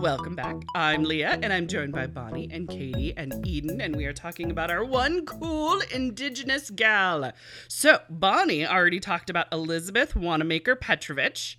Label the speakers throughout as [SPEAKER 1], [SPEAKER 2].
[SPEAKER 1] Welcome back. I'm Leah, and I'm joined by Bonnie and Katie and Eden, and we are talking about our one cool Indigenous gal. So, Bonnie already talked about Elizabeth Wanamaker Peratrovich,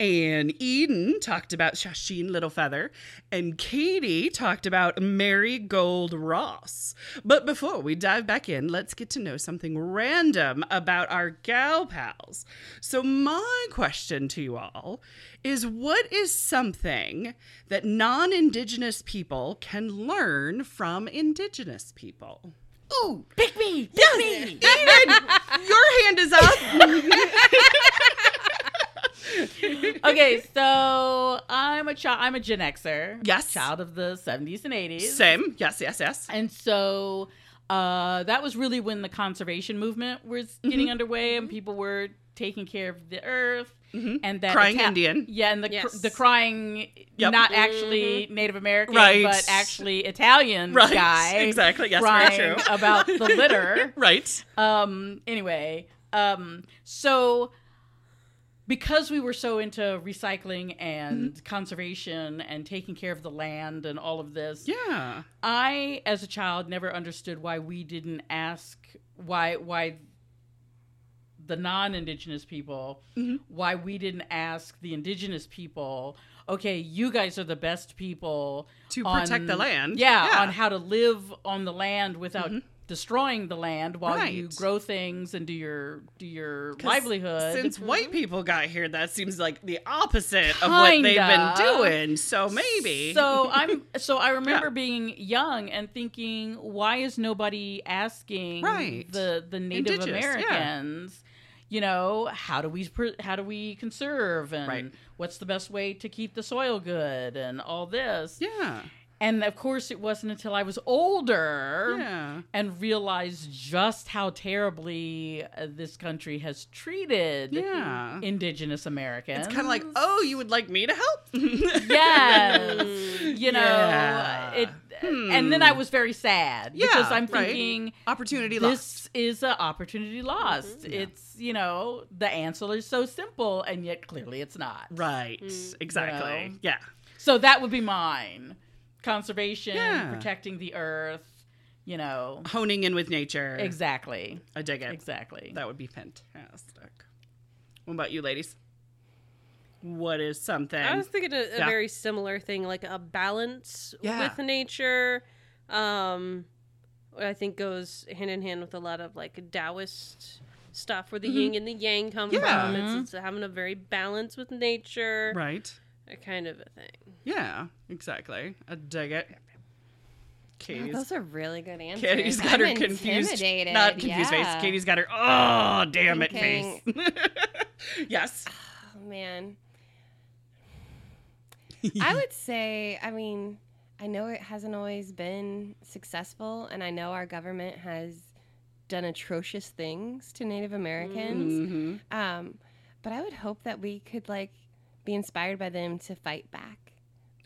[SPEAKER 1] and Eden talked about Sacheen Littlefeather, and Katie talked about Mary Gold Ross. But before we dive back in, let's get to know something random about our gal pals. So, my question to you all is what is something that non Indigenous people can learn from Indigenous people?
[SPEAKER 2] Ooh, pick me, pick me.
[SPEAKER 1] Eden, your hand is up.
[SPEAKER 2] okay, so I'm a child. I'm a Gen Xer.
[SPEAKER 1] Yes.
[SPEAKER 2] child of the 70s and 80s.
[SPEAKER 1] Same. Yes, yes, yes.
[SPEAKER 2] And so uh, that was really when the conservation movement was
[SPEAKER 1] Mm-hmm.
[SPEAKER 2] getting underway, and people were taking care of the earth. And that
[SPEAKER 1] Mm-hmm. Crying Indian.
[SPEAKER 2] yeah, and the
[SPEAKER 3] Yes.
[SPEAKER 2] cr- the crying,
[SPEAKER 1] Yep.
[SPEAKER 2] not actually Native American,
[SPEAKER 1] Right.
[SPEAKER 2] but actually Italian
[SPEAKER 1] Right,
[SPEAKER 2] guy,
[SPEAKER 1] exactly. Yes, very
[SPEAKER 2] crying
[SPEAKER 1] true.
[SPEAKER 2] about the litter.
[SPEAKER 1] Right.
[SPEAKER 2] um anyway um so because we were so into recycling and
[SPEAKER 1] Mm-hmm.
[SPEAKER 2] conservation and taking care of the land and all of this
[SPEAKER 1] Yeah.
[SPEAKER 2] i as a child never understood why we didn't ask why why the non-indigenous people
[SPEAKER 1] Mm-hmm.
[SPEAKER 2] why we didn't ask the indigenous people okay you guys are the best people
[SPEAKER 1] To protect the land.
[SPEAKER 2] yeah,
[SPEAKER 1] Yeah. Mm-hmm.
[SPEAKER 2] on how to live on the land without destroying the land while you grow things and do your do your livelihood
[SPEAKER 1] Since white people got here, that seems like the opposite of what they've been doing. So maybe.
[SPEAKER 2] So I'm so I remember
[SPEAKER 1] Yeah.
[SPEAKER 2] being young and thinking, why is nobody asking
[SPEAKER 1] Right.
[SPEAKER 2] the the Native
[SPEAKER 1] Indigenous, yeah.
[SPEAKER 2] Americans? You know, how do we pr- how do we conserve and
[SPEAKER 1] Right.
[SPEAKER 2] what's the best way to keep the soil good and all this?
[SPEAKER 1] yeah.
[SPEAKER 2] And of course, it wasn't until I was older
[SPEAKER 1] Yeah.
[SPEAKER 2] and realized just how terribly uh, this country has treated
[SPEAKER 1] Yeah.
[SPEAKER 2] indigenous Americans.
[SPEAKER 1] It's kind of like, oh, you would like me to help?
[SPEAKER 2] yes, you know,
[SPEAKER 1] Yeah.
[SPEAKER 2] it. And then I was very sad because I'm
[SPEAKER 1] right.
[SPEAKER 2] thinking
[SPEAKER 1] Opportunity lost.
[SPEAKER 2] this is an opportunity lost. It's you know the answer is so simple and yet clearly it's not.
[SPEAKER 1] Right. Exactly.
[SPEAKER 2] Mm, You know?
[SPEAKER 1] Yeah.
[SPEAKER 2] So that would be mine: conservation,
[SPEAKER 1] Yeah.
[SPEAKER 2] protecting the earth. You know,
[SPEAKER 1] Honing in with nature.
[SPEAKER 2] exactly,
[SPEAKER 1] I dig it.
[SPEAKER 2] exactly.
[SPEAKER 1] That would be fantastic. What about you, ladies? What is something?
[SPEAKER 3] I was thinking a, a
[SPEAKER 1] Yeah.
[SPEAKER 3] very similar thing, like a balance
[SPEAKER 1] Yeah.
[SPEAKER 3] with nature. Um, I think goes hand in hand with a lot of like Taoist stuff, where the yin and the yang come
[SPEAKER 1] Mm-hmm. Yeah.
[SPEAKER 3] from. It's, it's having a very balance with nature,
[SPEAKER 1] right.
[SPEAKER 3] A kind of a thing.
[SPEAKER 1] Yeah. Exactly. I dig it. Katie's,
[SPEAKER 4] Those are really good answers.
[SPEAKER 1] Katie's got
[SPEAKER 4] I'm
[SPEAKER 1] her confused, not confused face.
[SPEAKER 4] yeah.
[SPEAKER 1] Katie's got her. Oh, damn it, face. Yes.
[SPEAKER 4] Oh man. I would say, I mean, I know it hasn't always been successful, and I know our government has done atrocious things to Native Americans.
[SPEAKER 1] Mhm.
[SPEAKER 4] Um, but I would hope that we could like be inspired by them to fight back.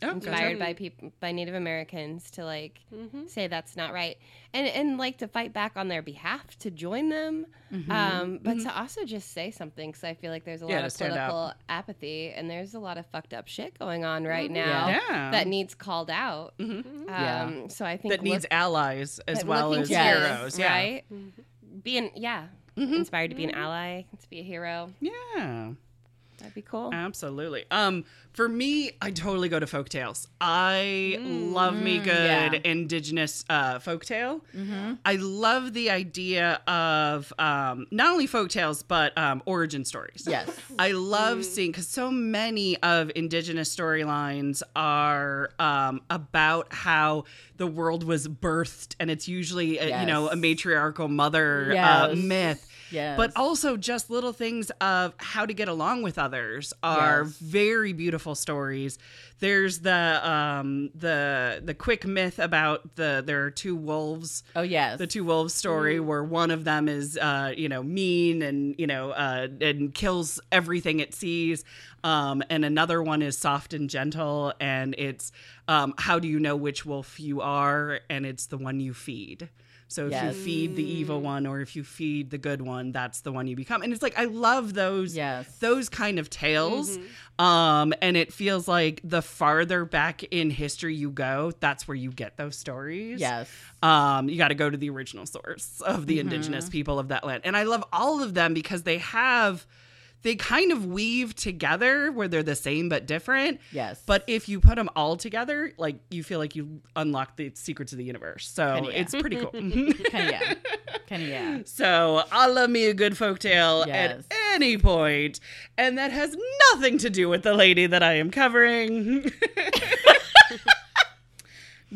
[SPEAKER 1] Oh,
[SPEAKER 4] inspired by people by Native Americans to like
[SPEAKER 3] Mhm.
[SPEAKER 4] say that's not right, and and like to fight back on their behalf to join them,
[SPEAKER 1] Mm-hmm.
[SPEAKER 4] um, but to also just say something because I feel like there's a
[SPEAKER 1] Yeah,
[SPEAKER 4] lot of
[SPEAKER 1] stand up.
[SPEAKER 4] political apathy and there's a lot of fucked up shit going on right now
[SPEAKER 1] Yeah.
[SPEAKER 4] that needs called out.
[SPEAKER 1] Mhm.
[SPEAKER 4] Um,
[SPEAKER 1] Yeah.
[SPEAKER 4] So I think
[SPEAKER 1] that needs allies as well as
[SPEAKER 4] to
[SPEAKER 1] heroes. Yeah.
[SPEAKER 4] right? Being yeah, inspired to be an ally, to be a hero.
[SPEAKER 1] Yeah.
[SPEAKER 4] That'd be cool.
[SPEAKER 1] Absolutely. Um, for me, I totally go to folktales. I love me good
[SPEAKER 2] yeah.
[SPEAKER 1] indigenous uh, folktale. I love the idea of um, not only folktales but um, origin stories.
[SPEAKER 2] Yes.
[SPEAKER 1] I love seeing because so many of indigenous storylines are um, about how the world was birthed, and it's usually a, you know a matriarchal mother uh, myth.
[SPEAKER 2] Yes.
[SPEAKER 1] but also just little things of how to get along with others are
[SPEAKER 2] Yes.
[SPEAKER 1] very beautiful stories. There's the um the the quick myth about the there are two wolves
[SPEAKER 2] oh yes.
[SPEAKER 1] the two wolves story where one of them is uh you know mean and you know uh and kills everything it sees um and another one is soft and gentle and it's um how do you know which wolf you are and it's the one you feed so if
[SPEAKER 2] Yes.
[SPEAKER 1] you feed the evil one or if you feed the good one that's the one you become and it's like i love those
[SPEAKER 2] Yes.
[SPEAKER 1] those kind of tales um and it feels like the farther back in history you go that's where you get those stories
[SPEAKER 2] Yes.
[SPEAKER 1] um, you got to go to the original source of the
[SPEAKER 2] Mm-hmm.
[SPEAKER 1] indigenous people of that land. And I love all of them because they have, they kind of weave together where they're the same but different.
[SPEAKER 2] Yes.
[SPEAKER 1] But if you put them all together, like you feel like you unlock the secrets of the universe. So
[SPEAKER 2] Kinda, yeah.
[SPEAKER 1] it's pretty cool. Mm-hmm.
[SPEAKER 2] Kind of yeah. Kind of yeah.
[SPEAKER 1] so I love me a good folktale
[SPEAKER 2] Yes.
[SPEAKER 1] at any point, and that has nothing to do with the lady that I am covering.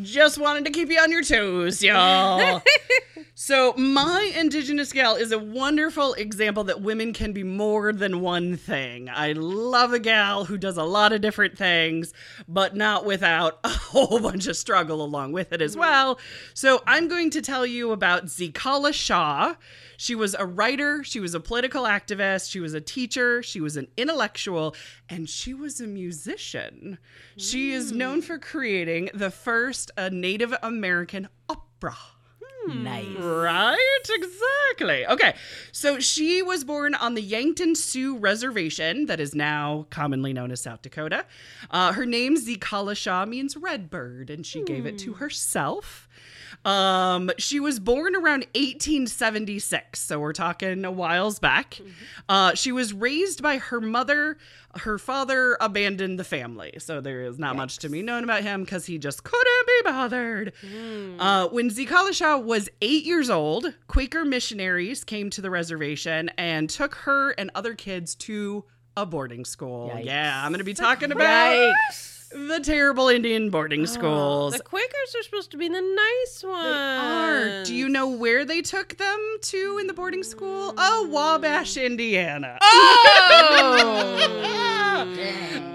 [SPEAKER 1] Just wanted to keep you on your toes, y'all. so, my Indigenous gal is a wonderful example that women can be more than one thing. I love a gal who does a lot of different things, but not without a whole bunch of struggle along with it as well. So, I'm going to tell you about Zitkala-Ša. She was a writer, she was a political activist, she was a teacher, she was an intellectual, and she was a musician. She is known for creating the first uh, Native American opera.
[SPEAKER 2] Nice.
[SPEAKER 1] Right? Exactly. Okay. So she was born on the Yankton Sioux Reservation, that is now commonly known as South Dakota. Uh, her name, Zitkala-Ša, means red bird, and she gave it to herself. Um, she was born around 1876, so we're talking a whiles back. Uh, she was raised by her mother. Her father abandoned the family, so there is not much to be known about him because he just couldn't be bothered. Uh, when Zitkala-Ša was eight years old, Quaker missionaries came to the reservation and took her and other kids to a boarding school.
[SPEAKER 2] Yikes.
[SPEAKER 1] Yeah, I'm going to be talking about the terrible Indian boarding schools.
[SPEAKER 3] The Quakers are supposed to be the nice ones.
[SPEAKER 1] are. Do you know where they took them to in the boarding school? Oh, Wabash, Indiana. Oh.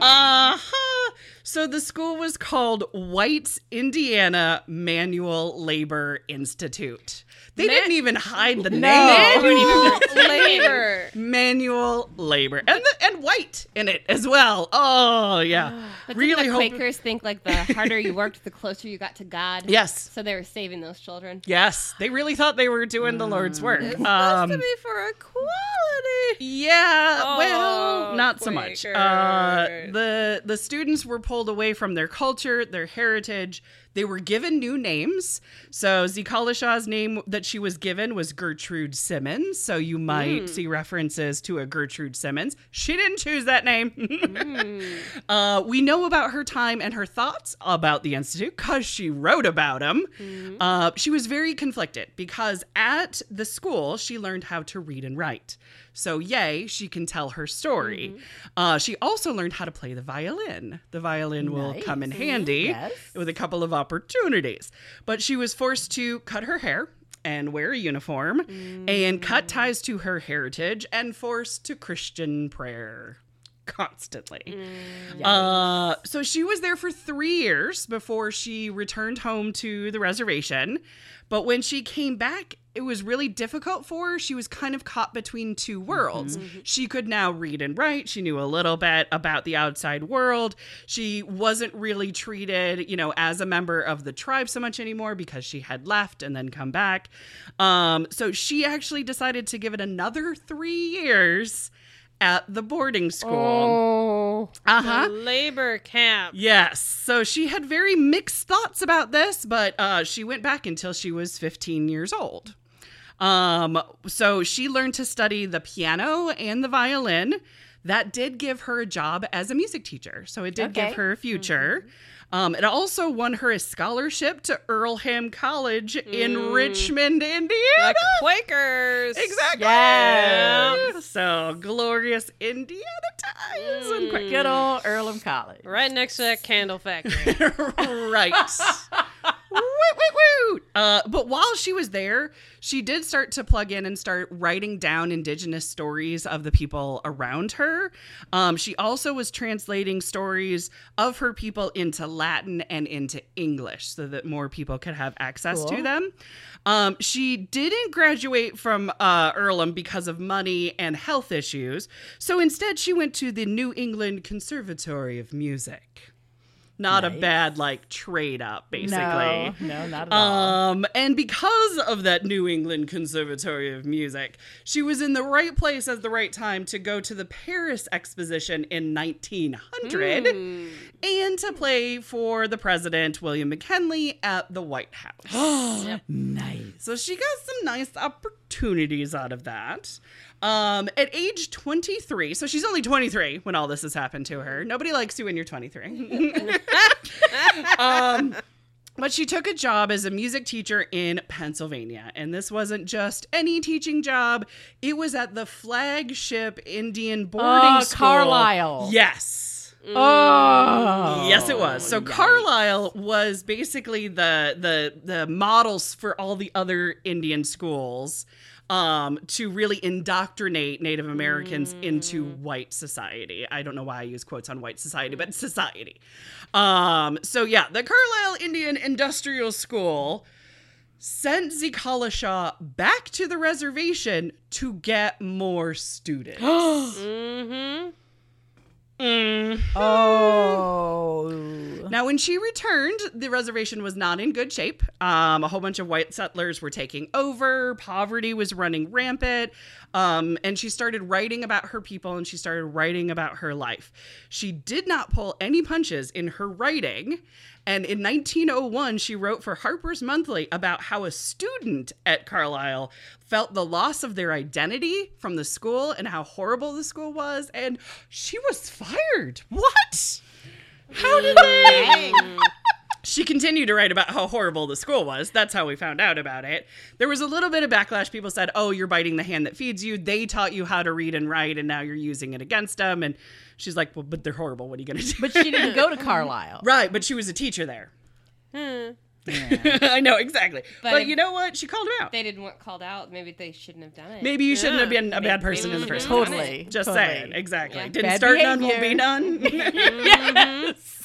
[SPEAKER 1] Uh huh. So the school was called White's Indiana Manual Labor Institute. They
[SPEAKER 3] Ma-
[SPEAKER 1] didn't even hide the name.
[SPEAKER 3] Manual labor.
[SPEAKER 1] Manual labor, and the, and white in it as well. Oh yeah,
[SPEAKER 4] But
[SPEAKER 1] really
[SPEAKER 4] didn't
[SPEAKER 1] hope.
[SPEAKER 4] Quakers think like the harder you worked, the closer you got to God.
[SPEAKER 1] Yes,
[SPEAKER 4] So they were saving those children.
[SPEAKER 1] yes, they really thought they were doing the Lord's work.
[SPEAKER 3] Supposed
[SPEAKER 1] Um,
[SPEAKER 3] to be for equality.
[SPEAKER 1] Yeah, well,
[SPEAKER 3] Oh,
[SPEAKER 1] not so much. Uh, the the students were pulled away from their culture, their heritage. They were given new names. So Zitkala-Ša's name that she was given was Gertrude Simmons. So you might see references to a Gertrude Simmons. She didn't choose that name. uh, we know about her time and her thoughts about the institute because she wrote about them. Uh, she was very conflicted because at the school she learned how to read and write. So, yay, she can tell her story. Mm-hmm. Uh, she also learned how to play the violin. The violin will come in mm-hmm. handy
[SPEAKER 2] Yes.
[SPEAKER 1] with a couple of opportunities. But she was forced to cut her hair and wear a uniform and cut mm. ties to her heritage and forced to Christian prayer constantly. Uh, so she was there for three years before she returned home to the reservation. But when she came back, it was really difficult for her. She was kind of caught between two worlds. She could now read and write. She knew a little bit about the outside world. She wasn't really treated, you know, as a member of the tribe so much anymore because she had left and then come back. Um, so she actually decided to give it another three years at the boarding school.
[SPEAKER 4] Oh.
[SPEAKER 1] Uh huh.
[SPEAKER 3] Labor camp.
[SPEAKER 1] Yes. So she had very mixed thoughts about this, but uh, she went back until she was 15 years old. Um, so she learned to study the piano and the violin. That did give her a job as a music teacher. So it did
[SPEAKER 2] Okay.
[SPEAKER 1] give her a future. Um, it also won her a scholarship to Earlham College in Richmond, Indiana.
[SPEAKER 3] The Quakers.
[SPEAKER 1] Exactly.
[SPEAKER 2] Yeah.
[SPEAKER 1] So glorious Indiana times. and quick-
[SPEAKER 2] Good old Earlham College.
[SPEAKER 3] Right next to that candle factory.
[SPEAKER 1] right. Woo, woo, woo. Uh, but while she was there, she did start to plug in and start writing down indigenous stories of the people around her. Um, she also was translating stories of her people into Latin and into English so that more people could have access to them. Um, she didn't graduate from uh, Earlham because of money and health issues. So instead, she went to the New England Conservatory of Music. Not a bad like trade up, basically.
[SPEAKER 2] No, no, not at all.
[SPEAKER 1] Um, and because of that New England Conservatory of Music, she was in the right place at the right time to go to the Paris Exposition in 1900 and to play for the president, William McKinley, at the White House.
[SPEAKER 2] nice.
[SPEAKER 1] So she got some nice opportunities out of that. Um, at age 23, so she's only 23 when all this has happened to her. Nobody likes you when you're 23. um, but she took a job as a music teacher in Pennsylvania. And this wasn't just any teaching job, it was at the flagship Indian boarding
[SPEAKER 2] Uh,
[SPEAKER 1] school.
[SPEAKER 2] Carlisle.
[SPEAKER 1] Yes.
[SPEAKER 2] Oh.
[SPEAKER 1] Yes, it was. So Carlisle was basically the the the models for all the other Indian schools um, to really indoctrinate Native Americans into white society. I don't know why I use quotes on white society, but society. Um, so yeah, the Carlisle Indian Industrial School sent Zitkala-Ša back to the reservation to get more students.
[SPEAKER 3] Mm-hmm.
[SPEAKER 1] Mm.
[SPEAKER 2] Oh.
[SPEAKER 1] Now, when she returned, the reservation was not in good shape. Um, a whole bunch of white settlers were taking over, poverty was running rampant, um, and she started writing about her people and she started writing about her life. She did not pull any punches in her writing. And in 1901, she wrote for Harper's Monthly about how a student at Carlisle felt the loss of their identity from the school and how horrible the school was. And she was fired. What? How did they? She continued to write about how horrible the school was. That's how we found out about it. There was a little bit of backlash. People said, "Oh, you're biting the hand that feeds you. They taught you how to read and write, and now you're using it against them." And she's like, "Well, but they're horrible. What are you gonna do?"
[SPEAKER 2] But she didn't go to Carlisle.
[SPEAKER 1] right, but she was a teacher there.
[SPEAKER 3] Hmm.
[SPEAKER 2] Yeah.
[SPEAKER 1] I know exactly. But,
[SPEAKER 4] But
[SPEAKER 1] you know what? She called him out.
[SPEAKER 4] They didn't want called out. Maybe they shouldn't have done it.
[SPEAKER 1] Maybe you shouldn't have been a bad person in the first place.
[SPEAKER 2] Totally.
[SPEAKER 1] Just
[SPEAKER 2] totally.
[SPEAKER 1] saying. Exactly.
[SPEAKER 4] Yeah.
[SPEAKER 1] Didn't
[SPEAKER 2] Bad
[SPEAKER 1] start none, won't be
[SPEAKER 2] behavior.
[SPEAKER 1] none. yes.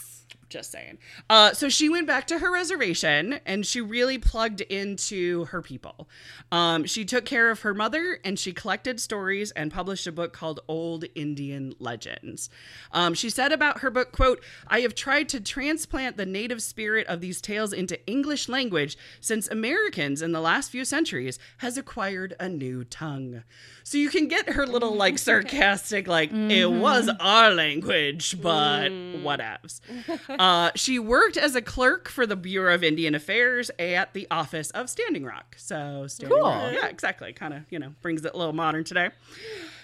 [SPEAKER 1] Just saying. Uh, so she went back to her reservation and she really plugged into her people. Um, she took care of her mother and she collected stories and published a book called Old Indian Legends. Um, she said about her book, quote, I have tried to transplant the native spirit of these tales into English language since Americans in the last few centuries has acquired a new tongue. So you can get her little like sarcastic, like, it was our language, but whatevs. Uh, she worked as a clerk for the Bureau of Indian Affairs at the office of Standing Rock. So Standing
[SPEAKER 2] Cool.
[SPEAKER 1] Rock, yeah, exactly. Kind of, you know, brings it a little modern today.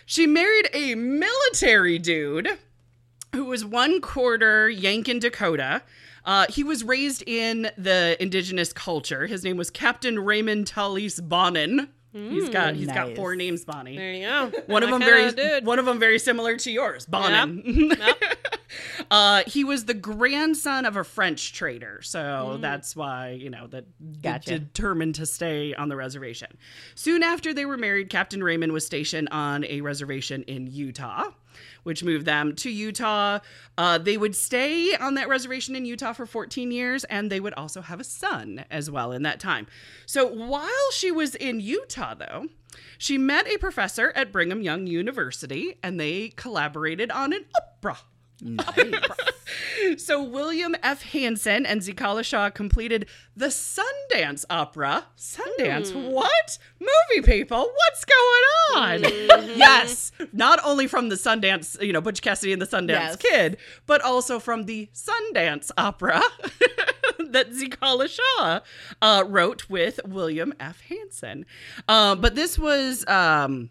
[SPEAKER 1] She married a military dude who was one quarter Yankton Dakota. Uh, he was raised in the indigenous culture. His name was Captain Raymond Tallis Bonnin. He's got he's got four names, Bonnie.
[SPEAKER 3] There you go.
[SPEAKER 1] One of them very
[SPEAKER 3] kinda
[SPEAKER 1] one of them very similar to yours, Bonnin. uh, he was the grandson of a French trader, so that's why you know that
[SPEAKER 2] Gotcha.
[SPEAKER 1] determined to stay on the reservation. Soon after they were married, Captain Raymond was stationed on a reservation in Utah. Which moved them to Utah. Uh, they would stay on that reservation in Utah for 14 years, and they would also have a son as well in that time. So while she was in Utah, though, she met a professor at Brigham Young University and they collaborated on an opera. So William F. Hanson and Zitkala-Ša completed the Sundance Opera. Sundance? What? Movie people, what's going on? yes, not only from the Sundance, you know, Butch Cassidy and the Sundance
[SPEAKER 2] Yes.
[SPEAKER 1] Kid, but also from the Sundance Opera that Zitkala-Ša uh, wrote with William F. Hanson. Um, but this was. Um,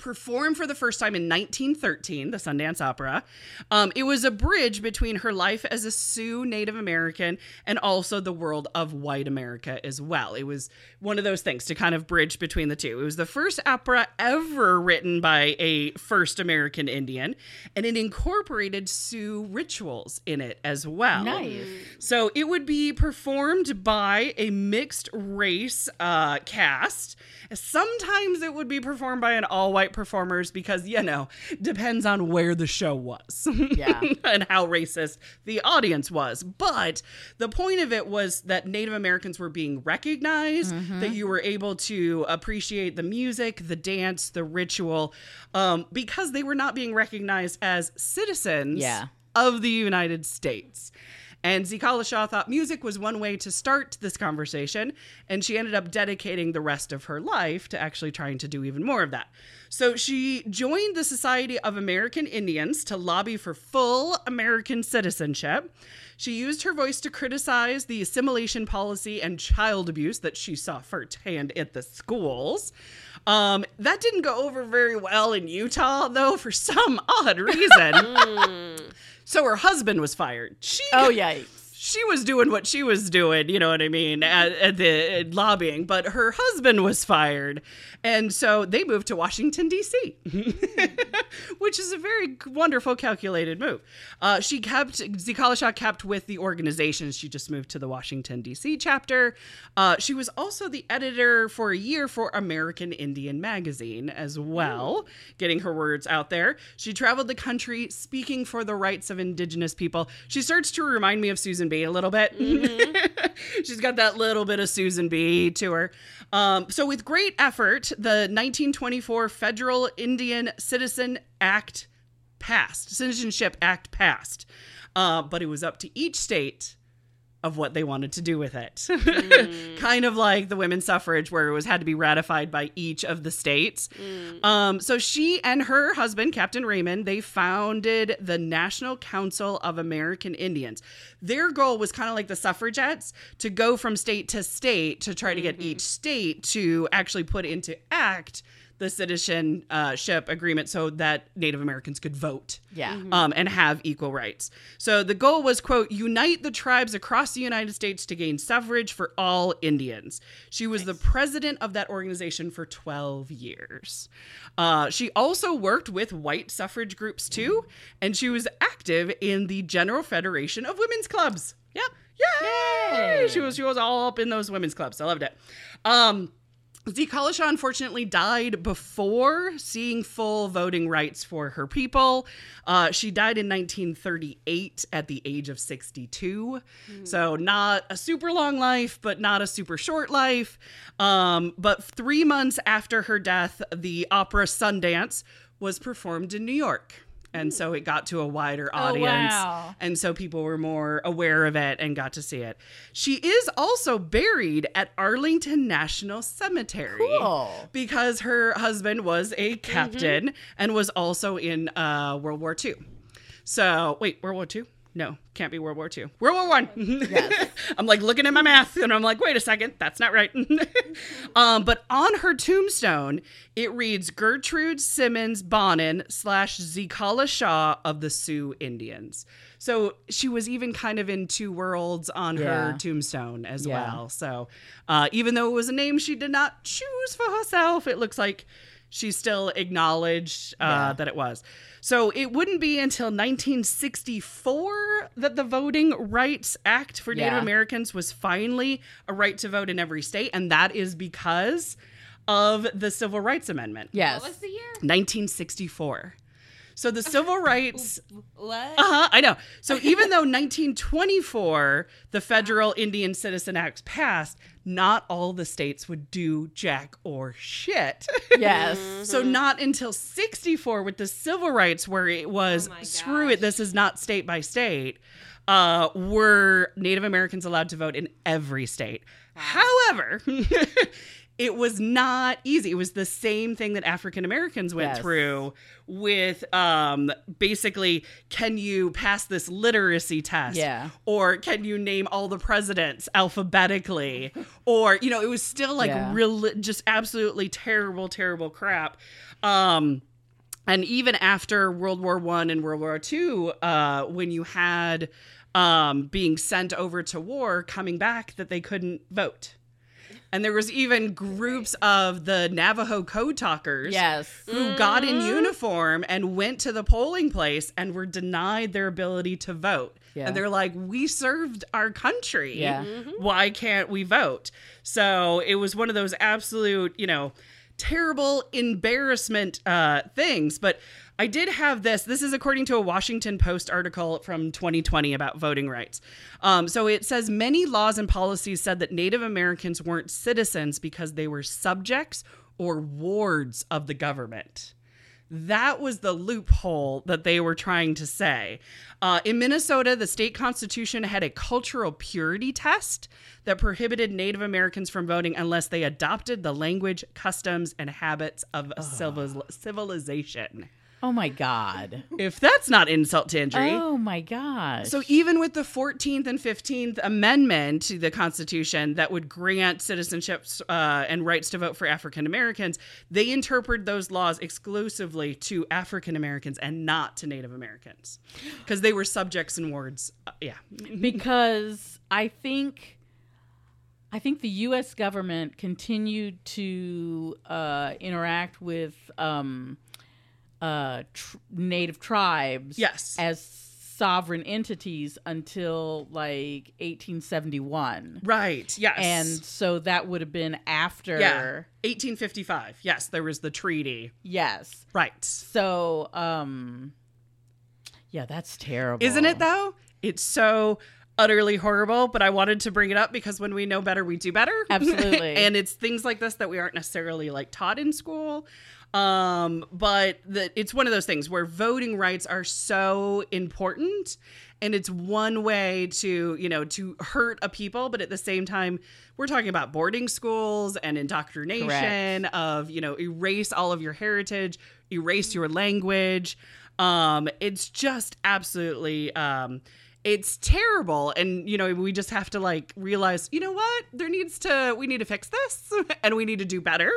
[SPEAKER 1] performed for the first time in 1913, the Sundance Opera. Um, it was a bridge between her life as a Sioux Native American and also the world of white America as well. It was one of those things to kind of bridge between the two. It was the first opera ever written by a first American Indian, and it incorporated Sioux rituals in it as well.
[SPEAKER 2] Nice.
[SPEAKER 1] So it would be performed by a mixed race uh, cast. Sometimes it would be performed by an all white performers because, you know, depends on where the show was.
[SPEAKER 2] Yeah.
[SPEAKER 1] and how racist the audience was. But the point of it was that Native Americans were being recognized, that you were able to appreciate the music, the dance, the ritual, um, because they were not being recognized as citizens
[SPEAKER 2] Yeah.
[SPEAKER 1] of the United States. And Zitkala-Ša thought music was one way to start this conversation, and she ended up dedicating the rest of her life to actually trying to do even more of that. So she joined the Society of American Indians to lobby for full American citizenship. She used her voice to criticize the assimilation policy and child abuse that she saw firsthand at the schools. Um, that didn't go over very well in Utah, though, for some odd reason. So her husband was fired. She
[SPEAKER 2] Oh yikes.
[SPEAKER 1] she was doing what she was doing, you know what I mean, at, at the at lobbying, but her husband was fired. And so they moved to Washington, D.C., which is a very wonderful, calculated move. Uh, she kept, Zitkala-Ša kept with the organization. She just moved to the Washington, D.C. chapter. Uh, she was also the editor for a year for American Indian Magazine as well, getting her words out there. She traveled the country speaking for the rights of Indigenous people. She starts to remind me of Susan B a little bit. She's got that little bit of Susan B to her. Um, so, with great effort, the 1924 Federal Indian Citizen Act passed, Citizenship Act passed. Uh, but it was up to each state of what they wanted to do with it. kind of like the women's suffrage, where it was had to be ratified by each of the states. Um, so she and her husband, Captain Raymond, they founded the National Council of American Indians. Their goal was kind of like the suffragettes to go from state to state to try to get each state to actually put into act the citizenship agreement so that Native Americans could vote
[SPEAKER 2] Yeah.
[SPEAKER 1] um, and have equal rights. So the goal was, quote, unite the tribes across the United States to gain suffrage for all Indians. She was the president of that organization for 12 years. Uh, she also worked with white suffrage groups too, and she was active in the General Federation of Women's Clubs.
[SPEAKER 3] Yep.
[SPEAKER 1] Yay! She was she was all up in those women's clubs. I loved it. Um, Zitkala-Ša unfortunately died before seeing full voting rights for her people. Uh, she died in 1938 at the age of 62. So, not a super long life, but not a super short life. Um, but three months after her death, the opera Sundance was performed in New York. And so it got to a wider audience.
[SPEAKER 2] wow.
[SPEAKER 1] And so people were more aware of it and got to see it. She is also buried at Arlington National Cemetery.
[SPEAKER 2] Cool.
[SPEAKER 1] Because her husband was a captain and was also in uh, World War II. So, wait, World War II? No, can't be World War II. World War One. I'm like looking at my math and I'm like, wait a second, that's not right. um, but on her tombstone, it reads Gertrude Simmons Bonnin slash Zitkala-Ša of the Sioux Indians. So she was even kind of in two worlds on her tombstone as
[SPEAKER 2] Yeah.
[SPEAKER 1] well. So uh, even though it was a name she did not choose for herself, it looks like she still acknowledged uh,
[SPEAKER 2] Yeah.
[SPEAKER 1] that it was. So it wouldn't be until 1964 that the Voting Rights Act for Native
[SPEAKER 2] Yeah.
[SPEAKER 1] Americans was finally a right to vote in every state, and that is because of the Civil Rights Amendment.
[SPEAKER 2] Yes.
[SPEAKER 4] What was the year?
[SPEAKER 1] 1964. So the civil rights
[SPEAKER 4] What?
[SPEAKER 1] uh-huh, I know. So even though 1924, the Federal Indian Citizen Act passed, not all the states would do jack or shit.
[SPEAKER 2] Yes.
[SPEAKER 1] so not until 64 with the civil rights where it was
[SPEAKER 4] Oh
[SPEAKER 1] screw it, this is not state by state, uh, were Native Americans allowed to vote in every state. However, it was not easy. It was the same thing that African Americans went
[SPEAKER 2] Yes.
[SPEAKER 1] through with um basically can you pass this literacy test?
[SPEAKER 2] Yeah.
[SPEAKER 1] Or can you name all the presidents alphabetically? or, you know, it was still like
[SPEAKER 2] Yeah.
[SPEAKER 1] real just absolutely terrible, terrible crap. Um and even after World War One and World War Two, uh, when you had um, being sent over to war, coming back, that they couldn't vote, and there was even groups of the Navajo code talkers,
[SPEAKER 2] Yes.
[SPEAKER 1] who got in mm-hmm. uniform and went to the polling place and were denied their ability to vote.
[SPEAKER 2] Yeah.
[SPEAKER 1] And they're like, "We served our country.
[SPEAKER 2] Yeah. Mm-hmm.
[SPEAKER 1] Why can't we vote?" So it was one of those absolute, you know, terrible embarrassment uh, things. But I did have this. This is according to a Washington Post article from 2020 about voting rights. Um, so it says many laws and policies said that Native Americans weren't citizens because they were subjects or wards of the government. That was the loophole that they were trying to say. Uh, in Minnesota, the state constitution had a cultural purity test that prohibited Native Americans from voting unless they adopted the language, customs, and habits of civil- civilization.
[SPEAKER 2] Oh my God.
[SPEAKER 1] If that's not insult to injury.
[SPEAKER 2] Oh my God.
[SPEAKER 1] So even with the 14th and 15th Amendment to the Constitution that would grant citizenship uh, and rights to vote for African Americans, they interpret those laws exclusively to African Americans and not to Native Americans because they were subjects and wards. Uh, yeah.
[SPEAKER 2] because I think I think the U.S. government continued to uh, interact with um, uh, tr- native tribes
[SPEAKER 1] Yes.
[SPEAKER 2] as sovereign entities until like 1871.
[SPEAKER 1] Right. Yes.
[SPEAKER 2] And so that would have been after.
[SPEAKER 1] yeah. 1855. Yes, there was the treaty.
[SPEAKER 2] Yes.
[SPEAKER 1] Right.
[SPEAKER 2] So, um, yeah, that's terrible.
[SPEAKER 1] Isn't it though? It's so utterly horrible, but I wanted to bring it up because when we know better, we do better.
[SPEAKER 2] Absolutely.
[SPEAKER 1] and it's things like this that we aren't necessarily like taught in school. Um, but that it's one of those things where voting rights are so important and it's one way to, you know, to hurt a people, but at the same time, we're talking about boarding schools and indoctrination of, you know, erase all of your heritage, erase your language. Um, it's just absolutely um it's terrible. And you know we just have to like realize you know what? There needs to we need to fix this and we need to do better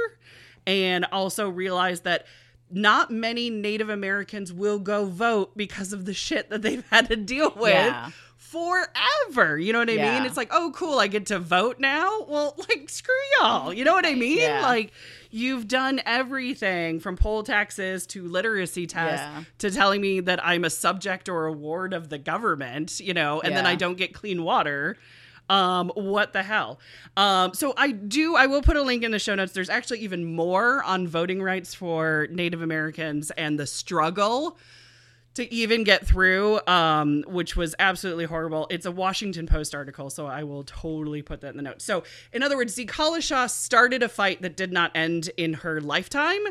[SPEAKER 1] and also realize that not many native americans will go vote because of the shit that they've had to deal with
[SPEAKER 2] Yeah.
[SPEAKER 1] forever you know what i
[SPEAKER 2] Yeah.
[SPEAKER 1] mean it's like oh cool i get to vote now well like screw y'all you know what i mean
[SPEAKER 2] Yeah.
[SPEAKER 1] like you've done everything from poll taxes to literacy tests to telling me that I'm a subject or a ward of the government, you know, and then I don't get clean water. Um, what the hell? Um, so I do, I will put a link in the show notes. There's actually even more on voting rights for Native Americans and the struggle to even get through, um, which was absolutely horrible. It's a Washington Post article, so I will totally put that in the notes. So, in other words, Zitkala-Ša started a fight that did not end in her lifetime.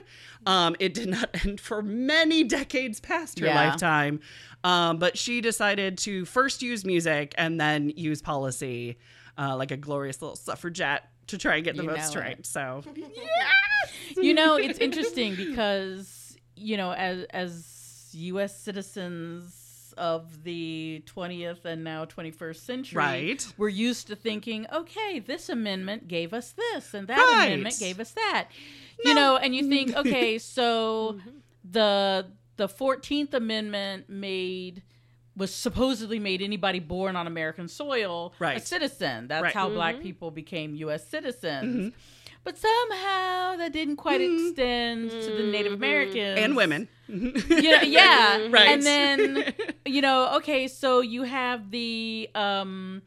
[SPEAKER 1] Um, it did not end for many decades past her
[SPEAKER 2] Yeah.
[SPEAKER 1] lifetime. Um, but she decided to first use music and then use policy, uh, like a glorious little suffragette, to try and get the
[SPEAKER 2] You
[SPEAKER 1] votes
[SPEAKER 2] it.
[SPEAKER 1] right. So,
[SPEAKER 2] you know, it's interesting because you know, as as U.S. citizens of the 20th and now 21st century,
[SPEAKER 1] Right.
[SPEAKER 2] we're used to thinking, okay, this amendment gave us this, and that
[SPEAKER 1] Right.
[SPEAKER 2] amendment gave us that. You know, and you think, okay, so mm-hmm. the the 14th Amendment made was supposedly made anybody born on American soil a citizen. That's
[SPEAKER 1] Right.
[SPEAKER 2] how black
[SPEAKER 3] Mm-hmm.
[SPEAKER 2] people became U.S. citizens. Mm-hmm. But somehow that didn't quite mm-hmm. extend to the Native Americans
[SPEAKER 1] and women.
[SPEAKER 2] Yeah, yeah,
[SPEAKER 1] Right.
[SPEAKER 2] And then you know, okay, so you have the um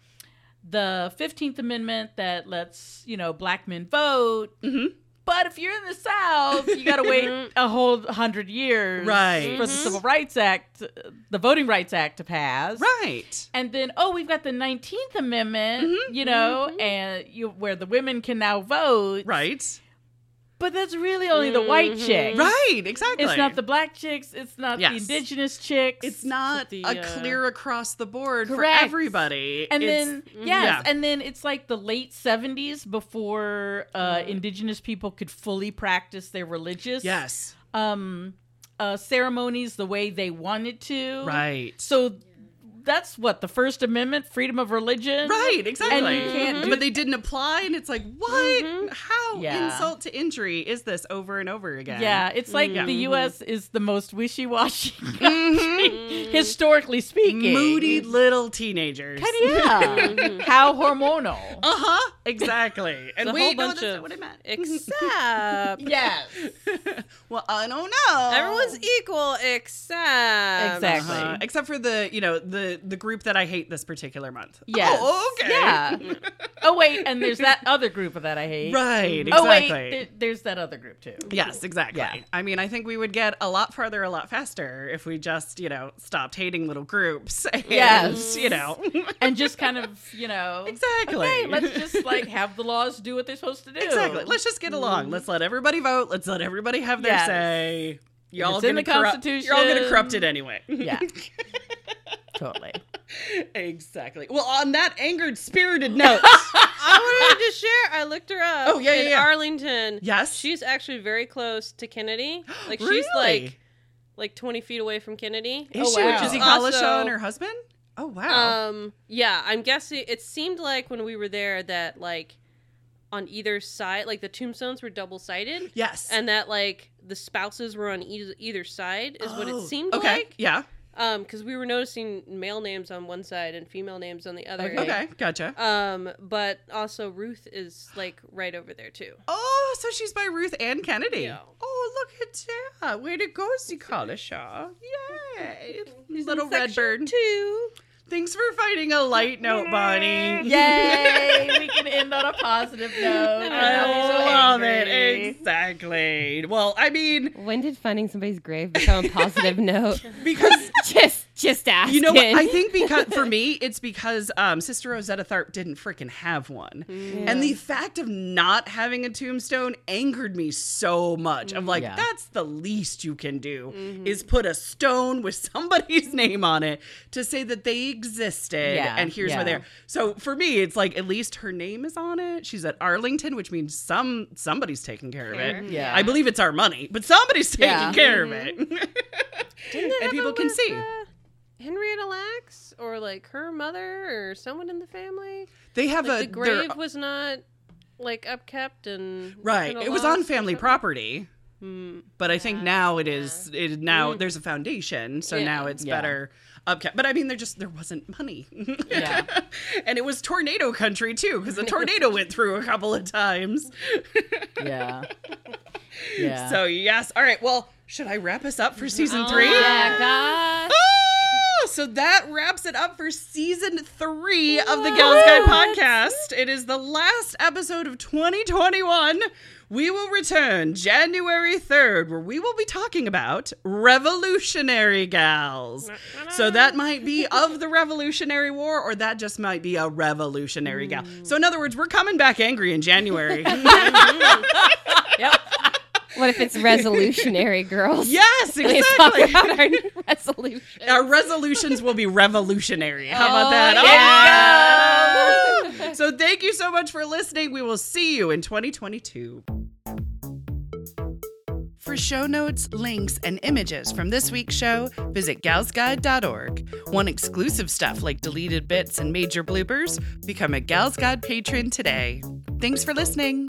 [SPEAKER 2] the Fifteenth Amendment that lets you know black men vote.
[SPEAKER 1] Mhm.
[SPEAKER 2] But if you're in the South, you got to wait a whole hundred years
[SPEAKER 1] Right.
[SPEAKER 2] for the Civil Rights Act, the Voting Rights Act to pass.
[SPEAKER 1] Right.
[SPEAKER 2] And then, oh, we've got the Nineteenth Amendment,
[SPEAKER 1] Mm-hmm.
[SPEAKER 2] you know, and you where the women can now vote.
[SPEAKER 1] Right.
[SPEAKER 2] But that's really only the white chicks.
[SPEAKER 1] Right, exactly.
[SPEAKER 2] It's not the black chicks. It's not
[SPEAKER 1] Yes.
[SPEAKER 2] the indigenous chicks.
[SPEAKER 1] It's not
[SPEAKER 3] the,
[SPEAKER 1] a
[SPEAKER 3] uh,
[SPEAKER 1] clear across the board
[SPEAKER 2] Correct.
[SPEAKER 1] for everybody.
[SPEAKER 2] and
[SPEAKER 1] It's-
[SPEAKER 2] then yes,
[SPEAKER 1] yeah.
[SPEAKER 2] and then it's like the late seventies before uh, indigenous people could fully practice their religious
[SPEAKER 1] yes,
[SPEAKER 2] um uh, ceremonies the way they wanted to.
[SPEAKER 1] right,
[SPEAKER 2] So that's what the First Amendment, freedom of religion.
[SPEAKER 1] right, exactly.
[SPEAKER 2] And you can't mm-hmm. do
[SPEAKER 1] but they didn't apply, and it's like, what? Mm-hmm. How
[SPEAKER 2] Yeah.
[SPEAKER 1] insult to injury is this over and over again?
[SPEAKER 2] Yeah, it's like mm-hmm.
[SPEAKER 1] Yeah.
[SPEAKER 2] the U.S. is the most wishy-washy country, historically speaking.
[SPEAKER 1] moody little teenagers.
[SPEAKER 2] Yeah. How hormonal.
[SPEAKER 1] Uh huh. Exactly. And
[SPEAKER 3] we
[SPEAKER 1] wait,
[SPEAKER 3] whole
[SPEAKER 1] no, that's not what I meant.
[SPEAKER 3] except
[SPEAKER 2] yes.
[SPEAKER 1] well, I don't know.
[SPEAKER 3] everyone's equal except
[SPEAKER 2] Exactly.
[SPEAKER 1] Uh, except for the, you know, the the group that I hate this particular month.
[SPEAKER 2] Yes.
[SPEAKER 1] Oh, oh okay.
[SPEAKER 2] Yeah. oh wait, and there's that other group that I hate.
[SPEAKER 1] Right. Exactly.
[SPEAKER 2] Oh wait, there- there's that other group too.
[SPEAKER 1] Yes, exactly.
[SPEAKER 2] Yeah.
[SPEAKER 1] I mean, I think we would get a lot farther a lot faster if we just, you know, stopped hating little groups. And,
[SPEAKER 2] Yes.
[SPEAKER 1] You know.
[SPEAKER 2] And just kind of, you know,
[SPEAKER 1] exactly.
[SPEAKER 2] okay, let's just like have the laws do what they're supposed to do.
[SPEAKER 1] Exactly. Let's just get along. Mm-hmm. Let's let everybody vote. Let's let everybody have their
[SPEAKER 2] Yes.
[SPEAKER 1] say. Y'all
[SPEAKER 2] it's in the
[SPEAKER 1] corrupt- You're all gonna corrupt it anyway.
[SPEAKER 2] Yeah. Totally.
[SPEAKER 1] exactly. Well, on that angered, spirited note.
[SPEAKER 3] I wanted to share. I looked her up.
[SPEAKER 1] Oh, yeah, yeah,
[SPEAKER 3] in
[SPEAKER 1] yeah.
[SPEAKER 3] Arlington.
[SPEAKER 1] Yes?
[SPEAKER 3] she's actually very close to Kennedy. Like
[SPEAKER 1] really?
[SPEAKER 3] she's like like twenty feet away from Kennedy.
[SPEAKER 1] Is
[SPEAKER 2] Oh,
[SPEAKER 1] she?
[SPEAKER 2] wow.
[SPEAKER 1] Which is he
[SPEAKER 3] Also-
[SPEAKER 1] Kalisha and her husband? Oh wow.
[SPEAKER 3] Um, yeah, I'm guessing it seemed like when we were there that like on either side, like the tombstones were double sided,
[SPEAKER 1] yes.
[SPEAKER 3] and that like the spouses were on either, either side is what
[SPEAKER 1] Oh,
[SPEAKER 3] it seemed
[SPEAKER 1] okay.
[SPEAKER 3] like.
[SPEAKER 1] Yeah.
[SPEAKER 3] Um, because we were noticing male names on one side and female names on the other.
[SPEAKER 2] Okay.
[SPEAKER 1] Okay. Gotcha.
[SPEAKER 3] Um, but also Ruth is like right over there too.
[SPEAKER 1] Oh, so she's by Ruth and Kennedy.
[SPEAKER 3] Yeah.
[SPEAKER 1] Oh, look at that. Way to go, Zitkala-Ša. Yay. Little red
[SPEAKER 3] Section
[SPEAKER 1] bird.
[SPEAKER 3] two.
[SPEAKER 1] Thanks for finding a light note, Bonnie.
[SPEAKER 2] Yay! we can end on a positive note.
[SPEAKER 1] I
[SPEAKER 2] I'm so
[SPEAKER 1] love
[SPEAKER 2] angry.
[SPEAKER 1] it. Exactly. Well, I mean,
[SPEAKER 4] When did finding somebody's grave become a positive note?
[SPEAKER 1] because
[SPEAKER 4] Just, just asking.
[SPEAKER 1] you know what? I think because for me, it's because um, Sister Rosetta Tharpe didn't freaking have one, and the fact of not having a tombstone angered me so much. I'm like,
[SPEAKER 2] Yeah.
[SPEAKER 1] that's the least you can do is put a stone with somebody's name on it to say that they existed,
[SPEAKER 2] Yeah,
[SPEAKER 1] and here's
[SPEAKER 2] yeah.
[SPEAKER 1] where they're. So for me, it's like at least her name is on it. She's at Arlington, which means some somebody's taking care of it.
[SPEAKER 2] Yeah.
[SPEAKER 1] I believe it's our money, but somebody's taking
[SPEAKER 2] Yeah.
[SPEAKER 1] care of it. And people can see.
[SPEAKER 3] Henrietta Lacks or like her mother or someone in the family.
[SPEAKER 1] They have
[SPEAKER 3] Like
[SPEAKER 1] a
[SPEAKER 3] the grave
[SPEAKER 1] they're-
[SPEAKER 3] was not like upkept and
[SPEAKER 1] right. It was on family property,
[SPEAKER 3] Hmm.
[SPEAKER 1] but I think now it is. It is now there's a foundation, so
[SPEAKER 3] Yeah.
[SPEAKER 1] now it's
[SPEAKER 2] Yeah.
[SPEAKER 1] better upkept. But I mean, there just there wasn't money.
[SPEAKER 2] Yeah.
[SPEAKER 1] and it was tornado country too, because the tornado went through a couple of times.
[SPEAKER 2] Yeah. Yeah.
[SPEAKER 1] So yes, all right. Well, should I wrap us up for season three?
[SPEAKER 2] yeah, gosh.
[SPEAKER 1] So that wraps it up for season three of the Gals Guide podcast. It is the last episode of 2021. We will return January 3rd, where we will be talking about revolutionary gals. So uh-uh. that might be of the Revolutionary War, or that just might be a revolutionary gal. So, in other words, we're coming back angry in January.
[SPEAKER 2] Yep.
[SPEAKER 4] What if it's resolutionary girls?
[SPEAKER 1] yes,
[SPEAKER 4] We talk
[SPEAKER 1] exactly.
[SPEAKER 4] about our resolution.
[SPEAKER 1] Our resolutions will be revolutionary. How about
[SPEAKER 2] Oh,
[SPEAKER 1] that?
[SPEAKER 2] Oh, yeah.
[SPEAKER 1] Oh! so thank you so much for listening. We will see you in 2022. For show notes, links, and images from this week's show, visit galsguide.org. Want exclusive stuff like deleted bits and major bloopers? Become a Gals Guide patron today. Thanks for listening.